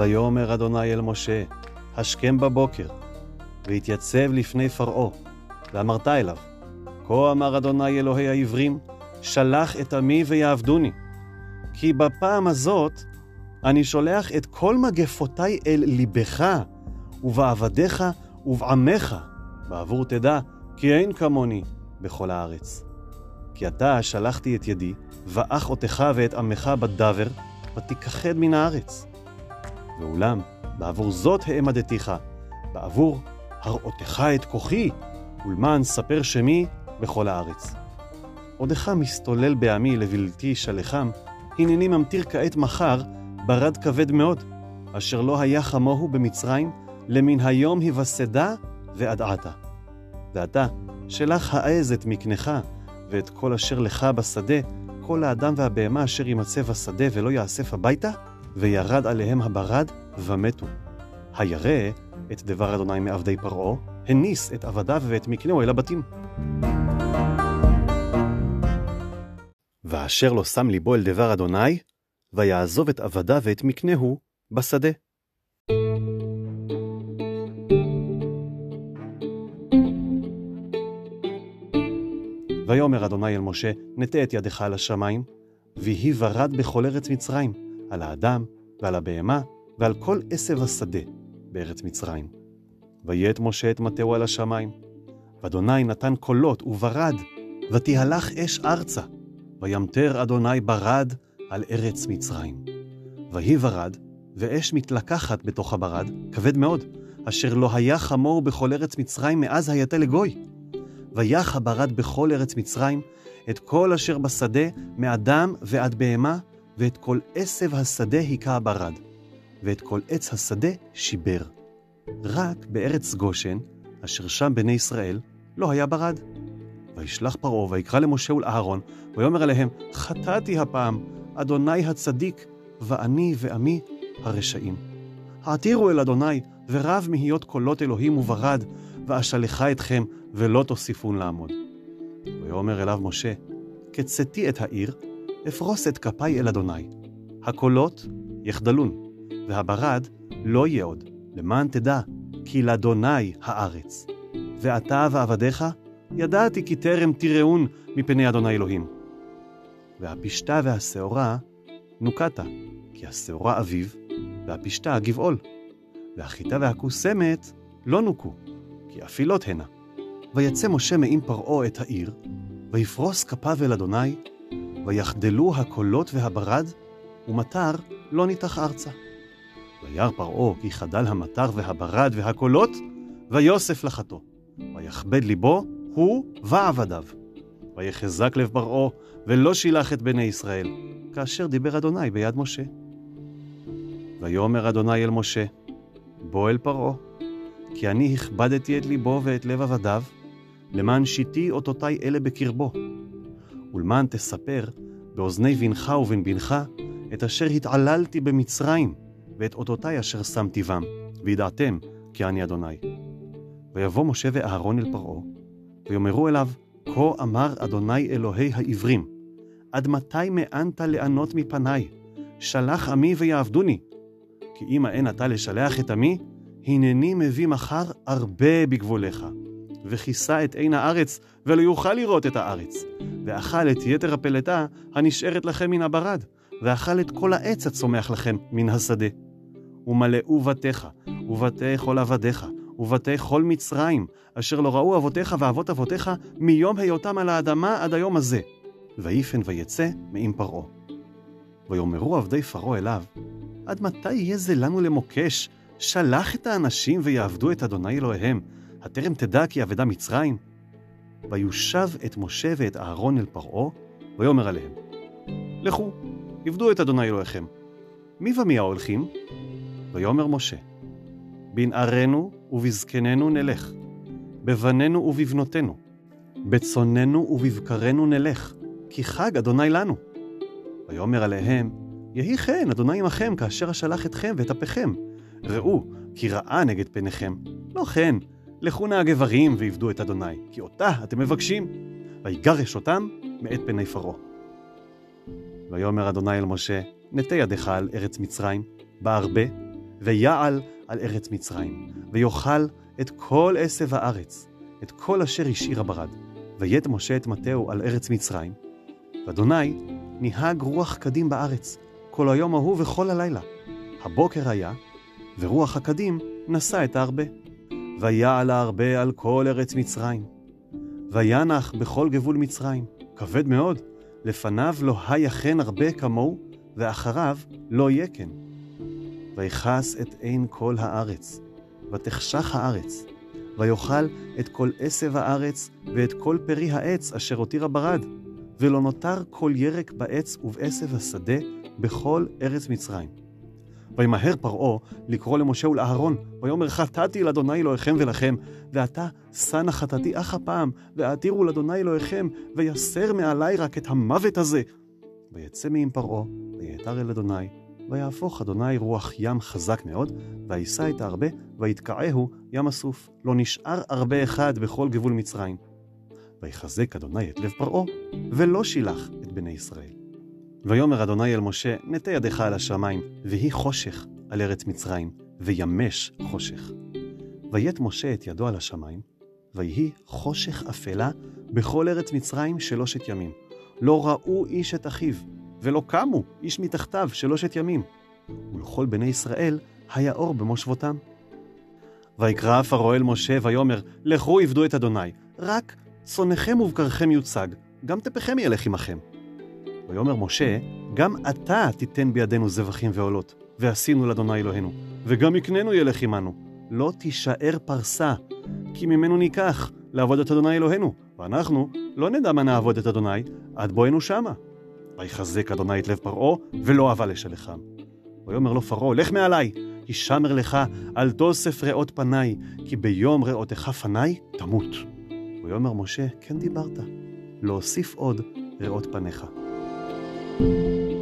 ויאמר אדוני אל משה, השכם בבוקר, והתייצב לפני פרעה, ואמרת אליו, כה אמר אדוני אלוהי העברים, שלח את עמי ויעבדוני. כי בפעם הזאת אני שולח את כל מגפותי אל ליבך, ובעבדיך ובעמך, בעבור תדע, כי אין כמוני בכל הארץ. כי אתה שלחתי את ידי, ואח אותך ואת עמך בדבר, ותיכחד מן הארץ. ואולם, בעבור זאת העמדתיך, בעבור הראותך את כוחי, ולמען ספר שמי בכל הארץ. עודך מסתולל בעמי לבלתי שלחם, הנני ממטיר כעת מחר ברד כבד מאוד, אשר לא היה כמוהו במצרים, למן היום היווסדה ועד עתה. ועתה, שלח העז את מקנך, ואת כל אשר לך בשדה, כל האדם והבהמה אשר יימצא בשדה ולא יאסף הביתה, וירד עליהם הברד, ומתו. הירא את דבר אדוני מעבדי פרעה, הניס את עבדיו ואת מקנהו אל הבתים. ואשר לא שם ליבו אל דבר אדוני, ויעזוב את עבדיו ואת מקנהו בשדה. ויאמר אדוני אל משה, נטה את ידך על השמיים, ויהי ברד בכל ארץ מצרים, על האדם ועל הבהמה ועל כל עשב השדה בארץ מצרים. ויט משה את מטהו על השמיים, ואדוני נתן קולות וברד, ותהלך אש ארצה, וימטר אדוני ברד על ארץ מצרים. ויהי ברד, ואש מתלקחת בתוך הברד, כבד מאוד, אשר לא היה כמוהו בכל ארץ מצרים מאז הייתה לגוי. ויח הברד בכל ארץ מצרים, את כל אשר בשדה, מאדם ועד בהמה, ואת כל עשב השדה היכה הברד, ואת כל עץ השדה שיבר. רק בארץ גושן, אשר שם בני ישראל, לא היה ברד. וישלח פרעה, ויקרא למשה ולאהרון, ויאמר עליהם, חטאתי הפעם, אדוני הצדיק, ואני ועמי הרשעים. העתירו אל אדוני, ורב מהיות קולות אלוהים וברד, ואשלחה אתכם, ולא תוסיפון לעמוד. ויאמר אליו משה, כצאתי את העיר, אפרוס את כפיי אל אדוני. הקולות יחדלון, והברד לא יהיה עוד, למען תדע, כי לאדוני הארץ. ואתה ועבדיך, ידעתי כי טרם תיראון מפני אדוני אלוהים. והפשתה והשעורה נוקתה, כי השעורה אביב, והפשתה גבעול. והחיטה והכוסמת לא נוקו, כי אפילות הנה. ויצא משה מעם פרעה את העיר, ויפרוס כפיו אל אדוני, ויחדלו הקולות והברד, ומטר לא ניתח ארצה. וירא פרעה כי חדל המטר והברד והקולות, ויוסף לחתו. ויכבד ליבו, הוא ועבדיו. ויחזק לב פרעה, ולא שילח את בני ישראל, כאשר דיבר אדוני ביד משה. ויאמר אדוני אל משה, בוא אל פרעה, כי אני הכבדתי את ליבו ואת לב עבדיו, למען שיתי אותותי אלה בקרבו, ולמען תספר באוזני בנך ובן בנך את אשר התעללתי במצרים, ואת אותותי אשר שמתי בם, וידעתם כי אני אדוני. ויבוא משה ואהרון אל פרעה, ויאמרו אליו, כה אמר אדוני אלוהי העברים, עד מתי מאנת לענות מפניי? שלח עמי ויעבדוני. כי אם האין אתה לשלח את עמי, הנני מביא מחר הרבה בגבולך. וכיסה את עין הארץ, ולא יוכל לראות את הארץ. ואכל את יתר הפלטה הנשארת לכם מן הברד, ואכל את כל העץ הצומח לכם מן השדה. ומלאו בתיך, ובתי כל עבדיך, ובתי כל מצרים, אשר לא ראו אבותיך ואבות אבותיך מיום היותם על האדמה עד היום הזה. ויפן ויצא מעם פרעה. ויאמרו עבדי פרעה אליו, עד מתי יהיה זה לנו למוקש? שלח את האנשים ויעבדו את אדוני אלוהיהם, הטרם תדע כי אבדה מצרים? ויושב את משה ואת אהרון אל פרעה, ויאמר עליהם, לכו, עבדו את אדוני אלוהיכם. מי ומי ההולכים? ויאמר משה, בנערינו ובזקנינו נלך, בבנינו ובבנותינו, בצוננו ובבקרנו נלך, כי חג אדוני לנו. ויאמר עליהם, יהי כן, אדוני עמכם, כאשר אשלח אתכם ואת אפיכם. ראו, כי רעה נגד פניכם. לא כן, לכו נא הגברים ועבדו את אדוני, כי אותה אתם מבקשים. ויגרש אותם מאת פני פרעה. ויאמר אדוני אל משה, נטה ידך על ארץ מצרים, בארבה, ויעל על ארץ מצרים, ויאכל את כל עשב הארץ, את כל אשר השאיר הברד. ויית משה את מטהו על ארץ מצרים, ואדוני נהג רוח קדים בארץ, כל היום ההוא וכל הלילה. הבוקר היה, ורוח הקדים נשא את הארבה. ויעל הארבה על כל ארץ מצרים. וינח בכל גבול מצרים, כבד מאוד, לפניו לא היה כן הרבה כמוהו, ואחריו לא יהיה כן. ויכס את עין כל הארץ, ותחשך הארץ, ויאכל את כל עשב הארץ, ואת כל פרי העץ אשר הותיר הברד, ולא נותר כל ירק בעץ ובעשב השדה בכל ארץ מצרים. וימהר פרעה לקרוא למשה ולאהרון, ויאמר חטאתי לאדוני אלוהיכם ולכם, ועתה שא חטאתי אך הפעם, ועתירו לאדוני אלוהיכם, ויסר מעלי רק את המוות הזה. ויצא מעם פרעה, ויעתר אל אדוני, ויהפוך אדוני רוח ים חזק מאוד, וישא את הארבה, ויתקעהו ים הסוף. לא נשאר ארבה אחד בכל גבול מצרים. ויחזק אדוני את לב פרעה, ולא שילח את בני ישראל. ויאמר אדוני אל משה, נטה ידך על השמיים, ויהי חושך על ארץ מצרים, וימש חושך. ויית משה את ידו על השמיים, ויהי חושך אפלה בכל ארץ מצרים שלושת ימים. לא ראו איש את אחיו, ולא קמו איש מתחתיו שלושת ימים. ולכל בני ישראל היה אור במושבותם. ויקרא פרעה אל משה, ויאמר, לכו עבדו את אדוני, רק צונכם ובקרכם יוצג, גם טפכם ילך עמכם. ויאמר משה, גם אתה תיתן בידינו זבחים ועולות, ועשינו לאדוני אלוהינו, וגם יקננו ילך עמנו. לא תישאר פרסה, כי ממנו ניקח לעבוד את אדוני אלוהינו, ואנחנו לא נדע מה נעבוד את אדוני עד בואנו שמה. ויחזק אדוני את לב פרעה, ולא אבה לשלחם. ויאמר לו פרעה, לך מעלי, הישמר לך על תוסף ראות פניי, כי ביום ראותך פניי תמות. ויאמר משה, כן דיברת, להוסיף עוד ראות פניך. E